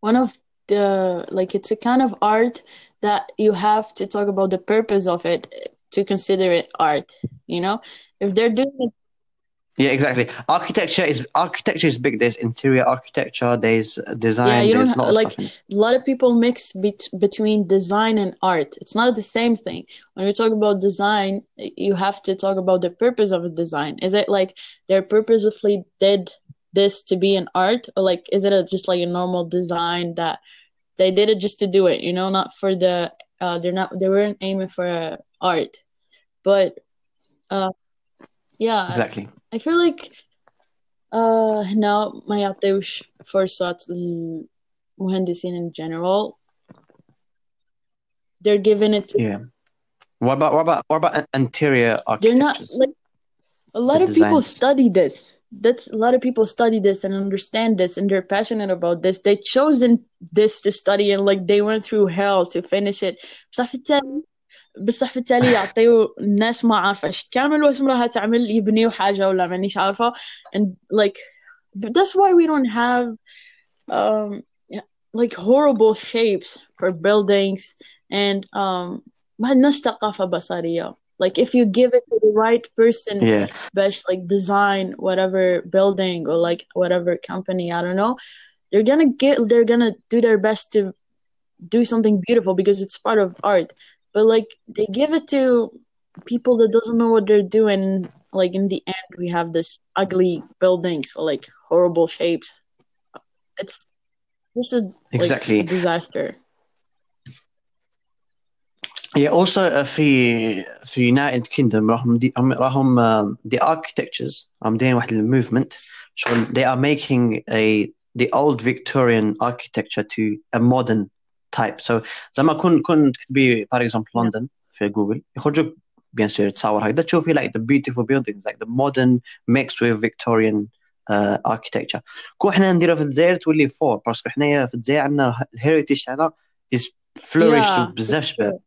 one of the like it's a kind of art that you have to talk about the purpose of it to consider it art. You know, if they're doing it, Yeah, exactly. Architecture is architecture is big. There's interior architecture. There's design. Yeah, you don't there's ha- lots of like- stuff. in it. a lot of people mix bet- between design and art. It's not the same thing. When we talk about design, you have to talk about the purpose of a design. Is it like they're purposefully did this to be an art, or like is it a, just like a normal design that they did it just to do it, you know, not for the uh, they're not they weren't aiming for uh, art, but uh, yeah, exactly. I, I feel like uh, now my update for such muhandising in general, they're giving it. To, yeah. What about what about what about interior architecture? They're not like a lot the of people study this That's a lot of people study this and understand this and they're passionate about this. They chosen this to study and like they went through hell to finish it. بصح في التالي بصح في التالي يعطيو الناس ما عارفة ايش كامل واش راها تعمل يبنيو حاجة ولا مانيش عارفة and like that's why we don't have um like horrible shapes for buildings and um ما عندناش ثقافة بصرية like if you give it to the right person, Yeah. best like design whatever building or like whatever company, I don't know, they're gonna get they're gonna do their best to do something beautiful because it's part of art. But like they give it to people that doesn't know what they're doing. Like in the end, we have this ugly buildings or like horrible shapes. It's this is like, Exactly. a disaster Yeah, also uh, في في United Kingdom راهم دي هم- راهم uh, the architectures عاملين واحد الموفمنت شغل they are making a the old Victorian architecture to a modern type so زعما كون كون تكتبي for example London في جوجل يخرجوك بيان سور تصور هكذا تشوفي like the beautiful buildings like the modern mixed with Victorian uh, architecture كون احنا نديرها في الجزائر تولي فور باسكو حنايا في الجزائر عندنا الهيريتيج تاعنا is flourished Yeah, بزاف for شباب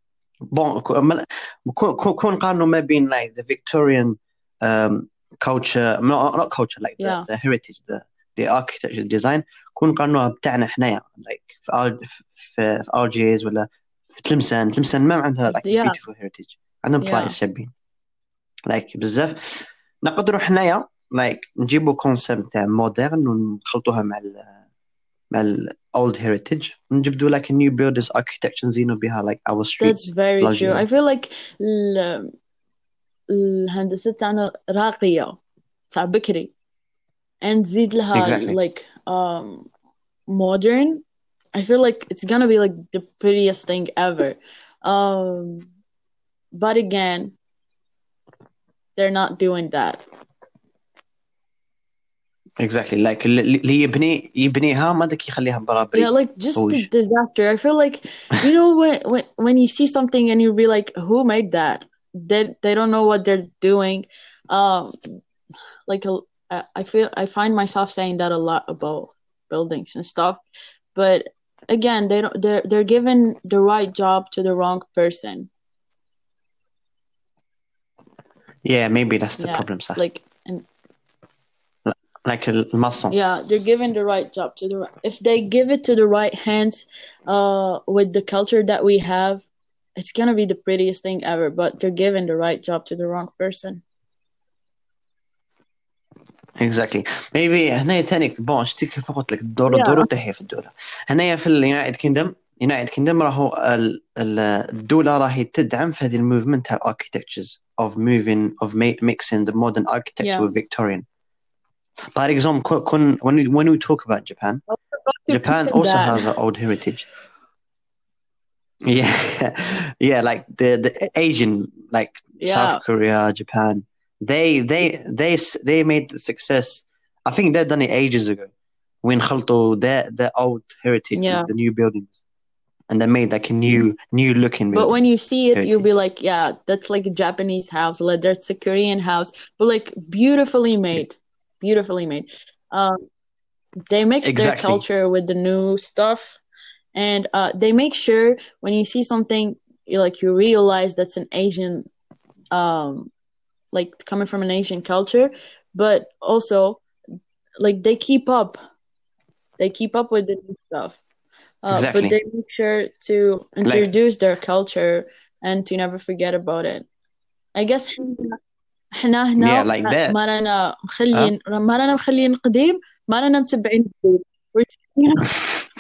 كو- كون نقارنوا ما بين like the Victorian um, culture not, not culture like the, Yeah. the heritage the the architecture design كون نقارنوها بتاعنا حنايا like في في في RGAs ولا في تلمسان تلمسان ما عندها like Yeah. beautiful heritage عندهم Yeah. بلايص شابين like بزاف نقدروا حنايا like نجيبوا كونسيبت تاع مودرن ونخلطوها مع ال مع ال old heritage ونجبدوا like a new builders architecture نزينوا بها like our streets That's very largely. true. I feel like ال- الهندسة تاعنا راقية تاع بكري and زيد لها Exactly. like um modern I feel like it's gonna be like the prettiest thing ever um but again they're not doing that exactly like اللي اللي يبني يبنيها ما داك يخليها برابري yeah like just a Bullshit. disaster I feel like you know when when when you see something and you'll be like who made that they they don't know what they're doing um like a, I I feel I find myself saying that a lot about buildings and stuff but again they don't they're they're giving the right job to the wrong person yeah maybe that's the Yeah, problem صح like and like المصن yeah they're giving the right job to the right if they give it to the right hands uh with the culture that we have it's gonna be the prettiest thing ever but they're giving the right job to the wrong person exactly maybe هنايا تاني بون شتي كيف قلت لك الدور Yeah. الدور تحية في الدولة هنايا في اليونايتد كيندم يونايتد كيندم راهو ال- ال- الدولة راهي تدعم في هذه الموفمنت تاع architectures of moving of ma- mixing the modern architecture Yeah. with Victorian Par example, when when we talk about Japan, Japan also that. has an old heritage. Yeah, yeah, like the the Asian, like yeah. South Korea, Japan, they they they they made success. I think they've done it ages ago. When Khalto their their old heritage, yeah. the new buildings, and they made like a new new looking. But when you see it, heritage. you'll be like, yeah, that's like a Japanese house, like that's a Korean house, but like beautifully made beautifully made. Um, they mix their culture with the new stuff, and uh, they make sure when you see something, you like you realize that's an Asian, um, like coming from an Asian culture, but also like they keep up, they keep up with the new stuff. Uh, Exactly. But they make sure to introduce their culture and to never forget about it. I guess حنا- حنا هنا Yeah, like that. ما رانا مخلين ما رانا مخلين قديم ما رانا متبعين جديد. We're just,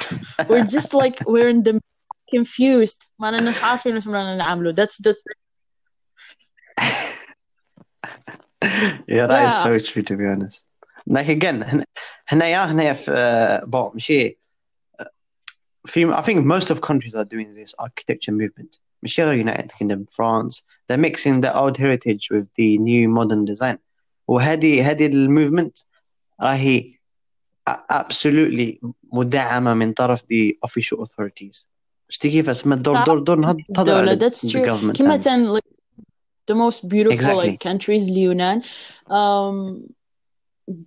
we're just like we're in the confused ما راناش عارفين واش رانا نعملوا. That's the yeah, that is Yeah. so true to be honest. Like again, هن- هنايا هنايا في uh, bon ماشي uh, في I think most of countries are doing this architecture movement. ماشي غير United Kingdom, France. They're mixing the old heritage with the new modern design. وهذه هذه الموفمنت راهي a- absolutely مدعمة من طرف the official authorities. شتي كيف اسمها دور دور دور نهض تهضر الدولة. على That's the true. government كما and- تن like the most beautiful Exactly. like countries اليونان um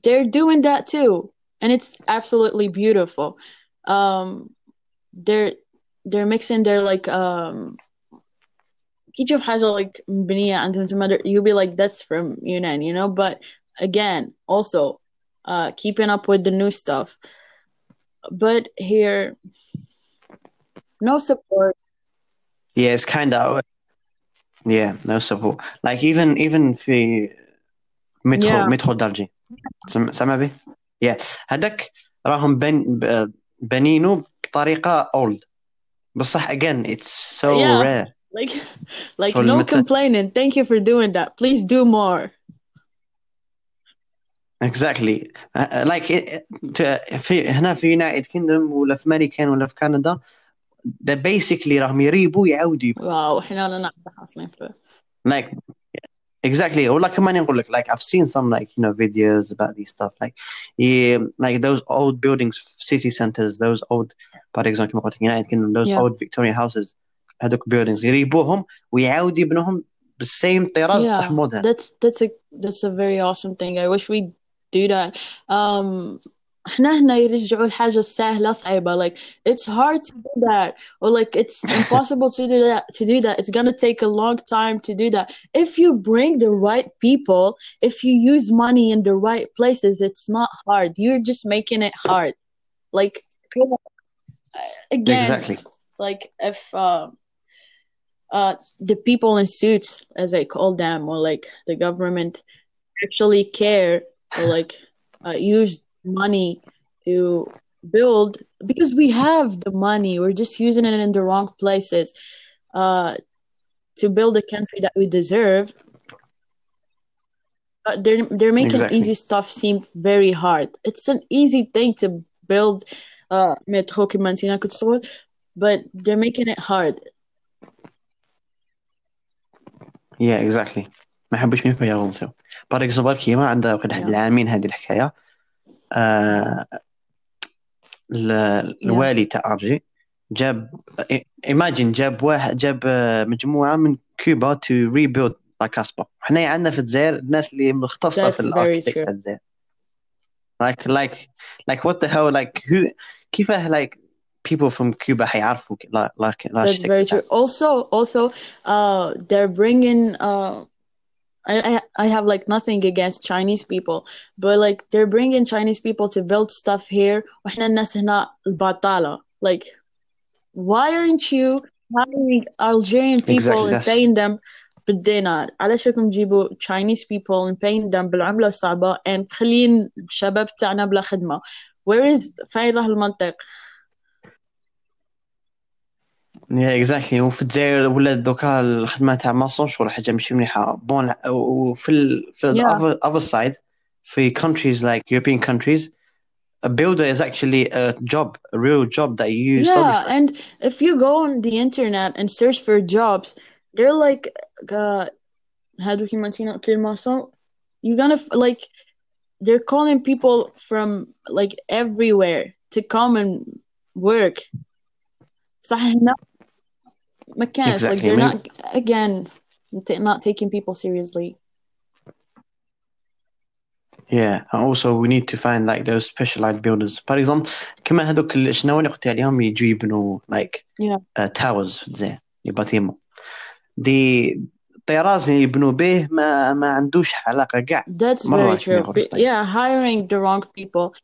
they're doing that too and it's absolutely beautiful um they're they're mixing their like um كي تشوف حاجة like مبنية عندهم تما you'll be like that's from Yunnan you know but again also uh keeping up with the new stuff but here no support Yeah, it's kind of yeah no support like even even في مترو Yeah. مترو درجي سم- سمع به yeah هذاك راهم بن ب- بنينو بطريقة old بصح again it's so Yeah. rare Like, like So no المت- complaining. Thank you for doing that. Please do more. exactly Uh, uh, like it- to- في هنا في United Kingdom ولا في أمريكان ولا في كندا ده basically راهم يريبوا يعاودوا يبنوا. واو احنا لا نعرف حاصلين في like exactly or like كمان نقول لك like I've seen some like you know videos about these stuff like yeah, like those old buildings city centers those old for example كما قلت لك United Kingdom those Yeah. old Victorian houses هذوك buildings يريبوهم ويعاود يبنوهم بالسيم طراز Yeah. بصح modern That's that's a that's a very awesome thing. I wish we do that. Um احنا هنا يرجعوا الحاجة السهلة صعبة like it's hard to do that or like it's impossible to do that to do that it's gonna take a long time to do that if you bring the right people if you use money in the right places it's not hard you're just making it hard like come on. again exactly like if uh, uh, the people in suits, as I call them, or like the government, actually care or like uh, use money to build because we have the money. We're just using it in the wrong places uh, to build a country that we deserve. But they're they're making exactly. easy stuff seem very hard. It's an easy thing to build uh, met but they're making it hard. Yeah exactly. ما حبش مين يغنسوا بار اكزومبل كيما عندها واحد Yeah. العامين هذه الحكاية آه ال- الوالي تاع ارجي جاب ايماجين جاب واحد جاب آه، مجموعة من كوبا تو ريبيلد لا كاسبا حنا عندنا في الجزائر الناس اللي مختصة That's في الاركتيك. تاع الجزائر. Like like like what the hell like who كيفاه like people from Cuba حيعرفوا لا لا لا That's very true. Also, also, uh, they're bringing. Uh, I, I I have like nothing against Chinese people, but like they're bringing Chinese people to build stuff here. وإحنا الناس هنا البطالة. Like, why aren't you hiring Algerian people Exactly, and that's- paying them بالدينار؟ علاش راكم تجيبوا Chinese people and paying them بالعملة الصعبة and مخلين الشباب تاعنا بلا خدمة؟ Where is فين راه المنطق؟ Yeah, exactly وفي الجزائر ولات دوكا الخدمه تاع ماسون شغل حاجه مش مليحه بون وفي ال في Yeah. the other, other side في countries like European countries a builder is actually a job a real job that you study Yeah, for. and if you go on the internet and search for jobs, they're like, uh, هادو كيما انتينا قلت الماسون, you're gonna f- like, they're calling people from like everywhere to come and work. صح هنا ما كانش like Exactly, they're maybe- not again t- not taking people seriously. Yeah, and also we need to find like those specialized builders. For example, كما هذوك ال- شنو اللي قلت عليهم يجوا يبنوا like Yeah. uh, towers في الجزائر يباتيمو دي الطراز اللي يبنوا به ما ما عندوش علاقة كاع That's مرة very كما true. يقولوا But yeah, hiring the wrong people.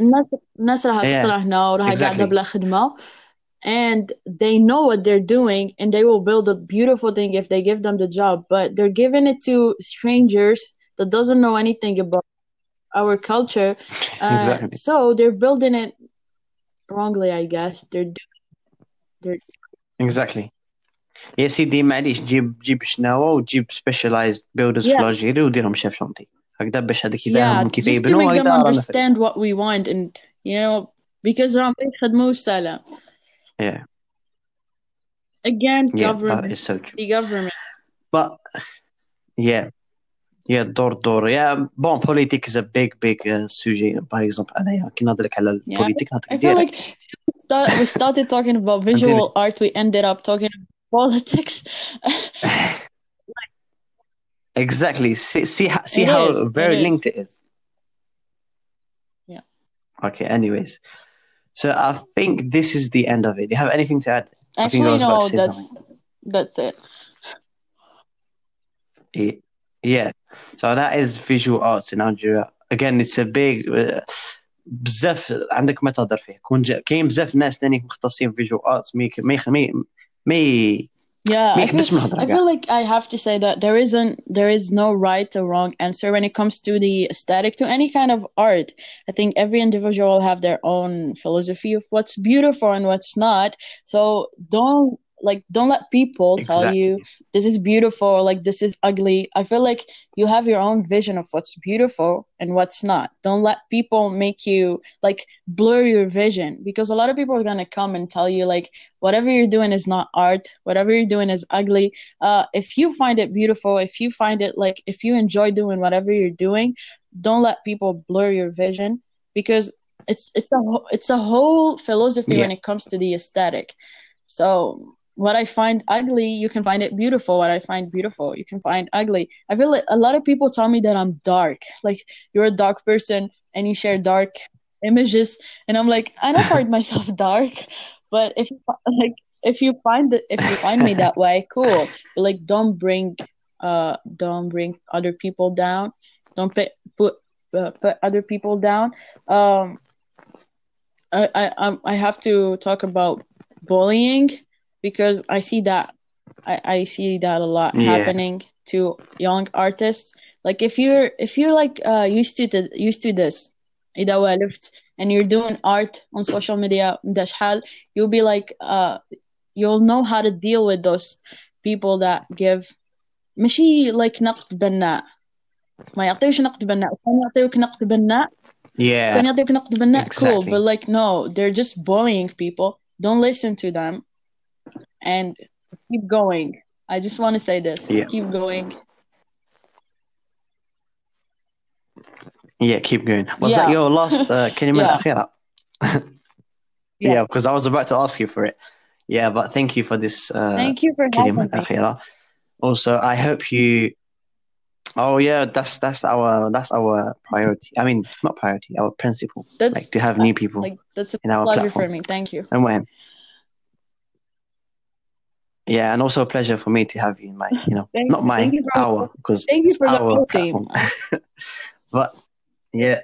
الناس الناس راح Yeah, تطلع هنا وراح exactly. قاعدة بلا خدمة and they know what they're doing and they will build a beautiful thing if they give them the job but they're giving it to strangers that doesn't know anything about our culture uh, Exactly. so they're building it wrongly I guess they're do- Exactly. يا سيدي معليش جيب جيب شناوة وجيب specialized builders في Yeah. الجيري وديرهم شاف شونتي هكذا باش هذاك yeah يفهمهم كيف just to يبنوا make them هكذا رانا في- understand what we want and you know because راهم يخدموا سلام Yeah, again yeah, that government is so true. the government But yeah, yeah, دور دور. Yeah, bon, politics is a big, big uh, sujet. Par exemple, أنا كي نهضر لك على البوليتيك نهضر I feel ديريكت. like we start- we started talking about visual art we ended up talking about politics Exactly. See, see, how- see It how is, it very is. linked it is. Yeah. Okay. Anyways, so I think this is the end of it. Do you have anything to add? I think I actually was about no to say that's something. that's it Yeah. Yeah. So that is visual arts in Algeria. Again, it's a big uh, بزاف عندك ما تهضر فيه كون جا كاين بزاف ناس تاني مختصين في فيجوال ارتس مي مي مي مي yeah, I feel, I feel, like I have to say that there isn't there is no right or wrong answer when it comes to the aesthetic to any kind of art. I think every individual will have their own philosophy of what's beautiful and what's not. So don't like don't let people tell you this is beautiful or like this is ugly. I feel like you have your own vision of what's beautiful and what's not. Don't let people make you like blur your vision because a lot of people are gonna come and tell you like whatever you're doing is not art, whatever you're doing is ugly. Uh, if you find it beautiful, if you find it like if you enjoy doing whatever you're doing, don't let people blur your vision because it's it's a it's a whole philosophy yeah when it comes to the aesthetic. So what I find ugly, you can find it beautiful. What I find beautiful, you can find ugly. I feel like a lot of people tell me that I'm dark. Like you're a dark person and you share dark images, and I'm like, I don't find myself dark, but if you like if you find it, if you find me that way, cool. But like, don't bring uh don't bring other people down. Don't put put uh, put other people down. Um, I I um, I have to talk about bullying because I see that I, I see that a lot yeah happening to young artists. Like if you're if you're like uh used to the, used to this إذا والفت and you're doing art on social media ده شحال you'll be like uh you'll know how to deal with those people that give ماشي like نقد بناء ما يعطيوش نقد بناء كان يعطيوك نقد بناء yeah كان يعطيوك نقد بناء cool exactly but like no they're just bullying people don't listen to them and keep going. I just want to say this. Yeah. Keep going. Yeah, keep going. Was yeah. that your last uh, Kalimat yeah. Akhira? yeah, because I was about to ask you for it. Yeah, but thank you for this. Uh, thank you for Kalimat Akhira. Also, I hope you. Oh yeah, that's that's our that's our priority. I mean, not priority, our principle. That's, like to have new people. Like, that's a in our pleasure platform. for me. Thank you. And when. yeah and also a pleasure for me to have you in my you know thank not you thank my you for our because thank you it's for the our whole team platform but yeah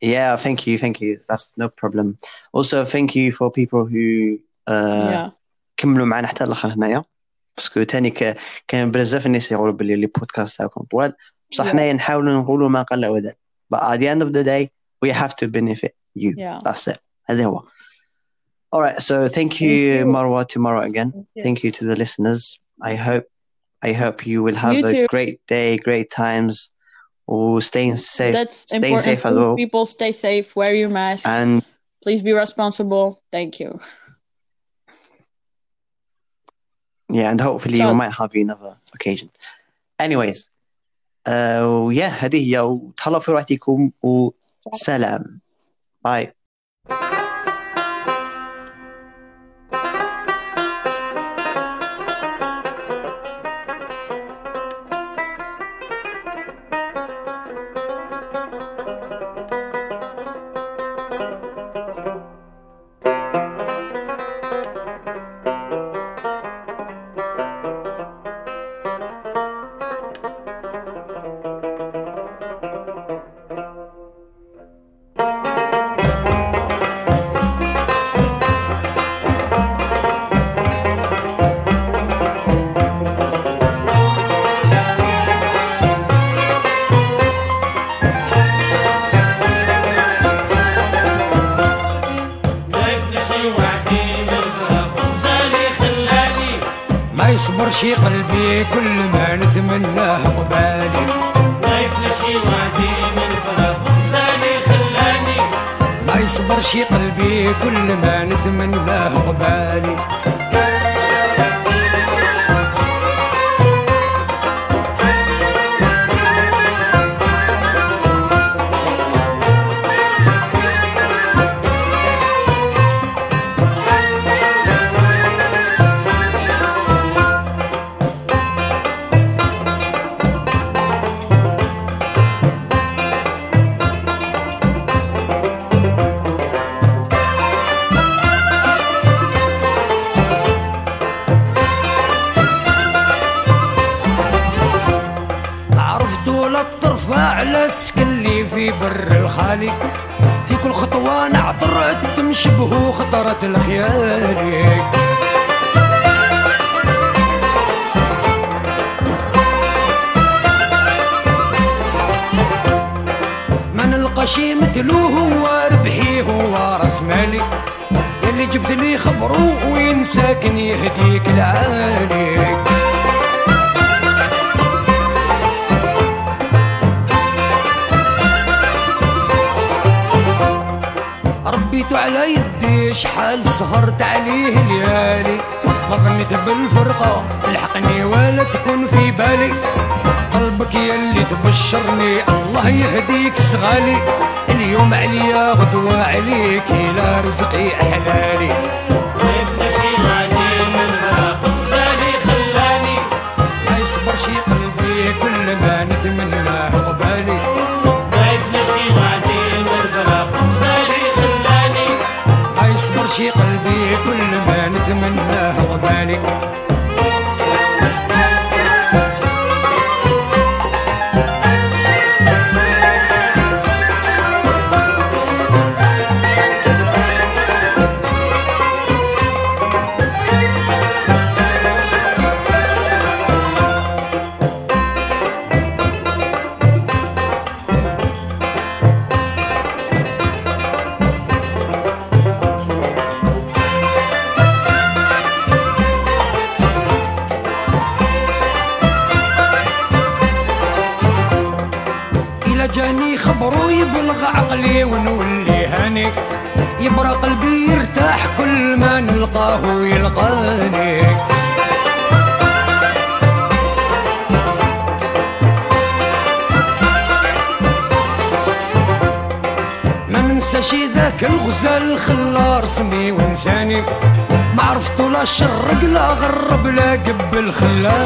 yeah thank you thank you that's no problem also thank you for people who uh, yeah كملوا معنا حتى الاخر هنايا باسكو تاني ك- كان بزاف الناس يقولوا باللي لي بودكاست تاعكم طوال بصح yeah حنايا نحاولوا نقولوا ما قل ودل but at the end of the day we have to benefit you yeah that's it هذا هو alright so thank thank you you Marwa tomorrow again thank you thank you to the listeners I hope I hope you will have you a too great day great times or staying safe that's staying important safe as please well people stay safe wear your masks and please be responsible thank you yeah and hopefully we ciao might have you another occasion anyways uh, yeah هذه هي وتهلاو في راحتكم وسلام باي وعد منه قبالي ما لشي وعدي من فراق غزالي خلاني. ما يصبر شي قلبي كل ما ندمن له قبالي حالي في كل خطوة نعطر تمشبه خطرة الخيال ما نلقاش مثلو هو ربحي هو راس مالي اللي جبت لي خبرو وين ساكن يهديك العالي ربيتو على يدي شحال سهرت عليه ليالي. ظنيت بالفرقة تلحقني ولا تكون في بالي. قلبك يا اللي تبشرني الله يهديك صغالي. اليوم عليا غدوة عليك إلى رزقي أحلالي. الشرق لا غرب لا قبل خلاه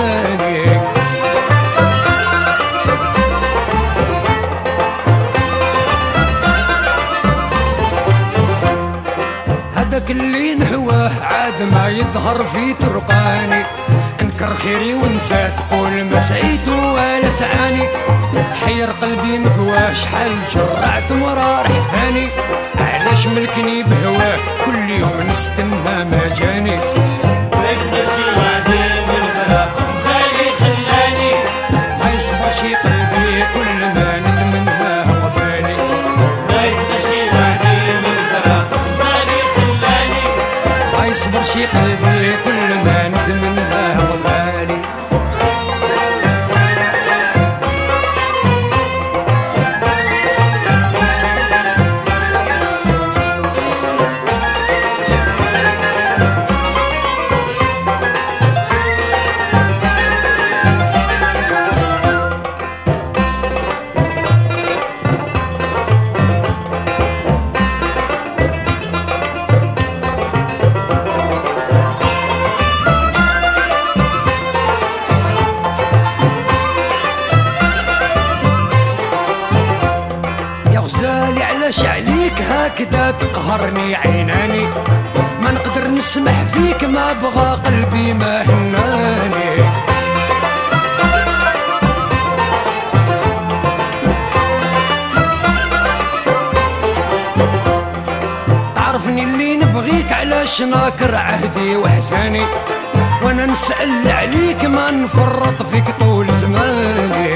نسأل عليك ما نفرط فيك طول زماني.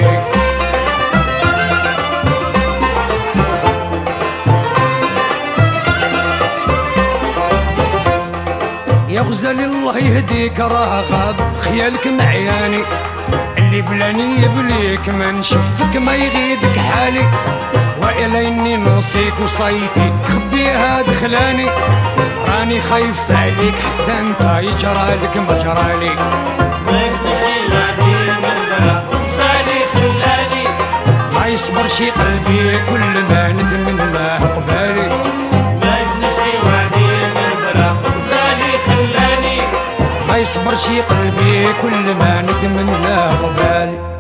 يا غزالي الله يهديك راه غاب خيالك معياني. اللي بلاني يبليك ما نشفك ما يغيدك حالي. وإلا إني نوصيك وصيتي خبيها دخلاني راني خايف عليك حتى أنت يجرى لك ما جرالي ما يصبر شي قلبي كل ما نتمناه قبالي ما يصبر شي قلبي كل ما نتمنى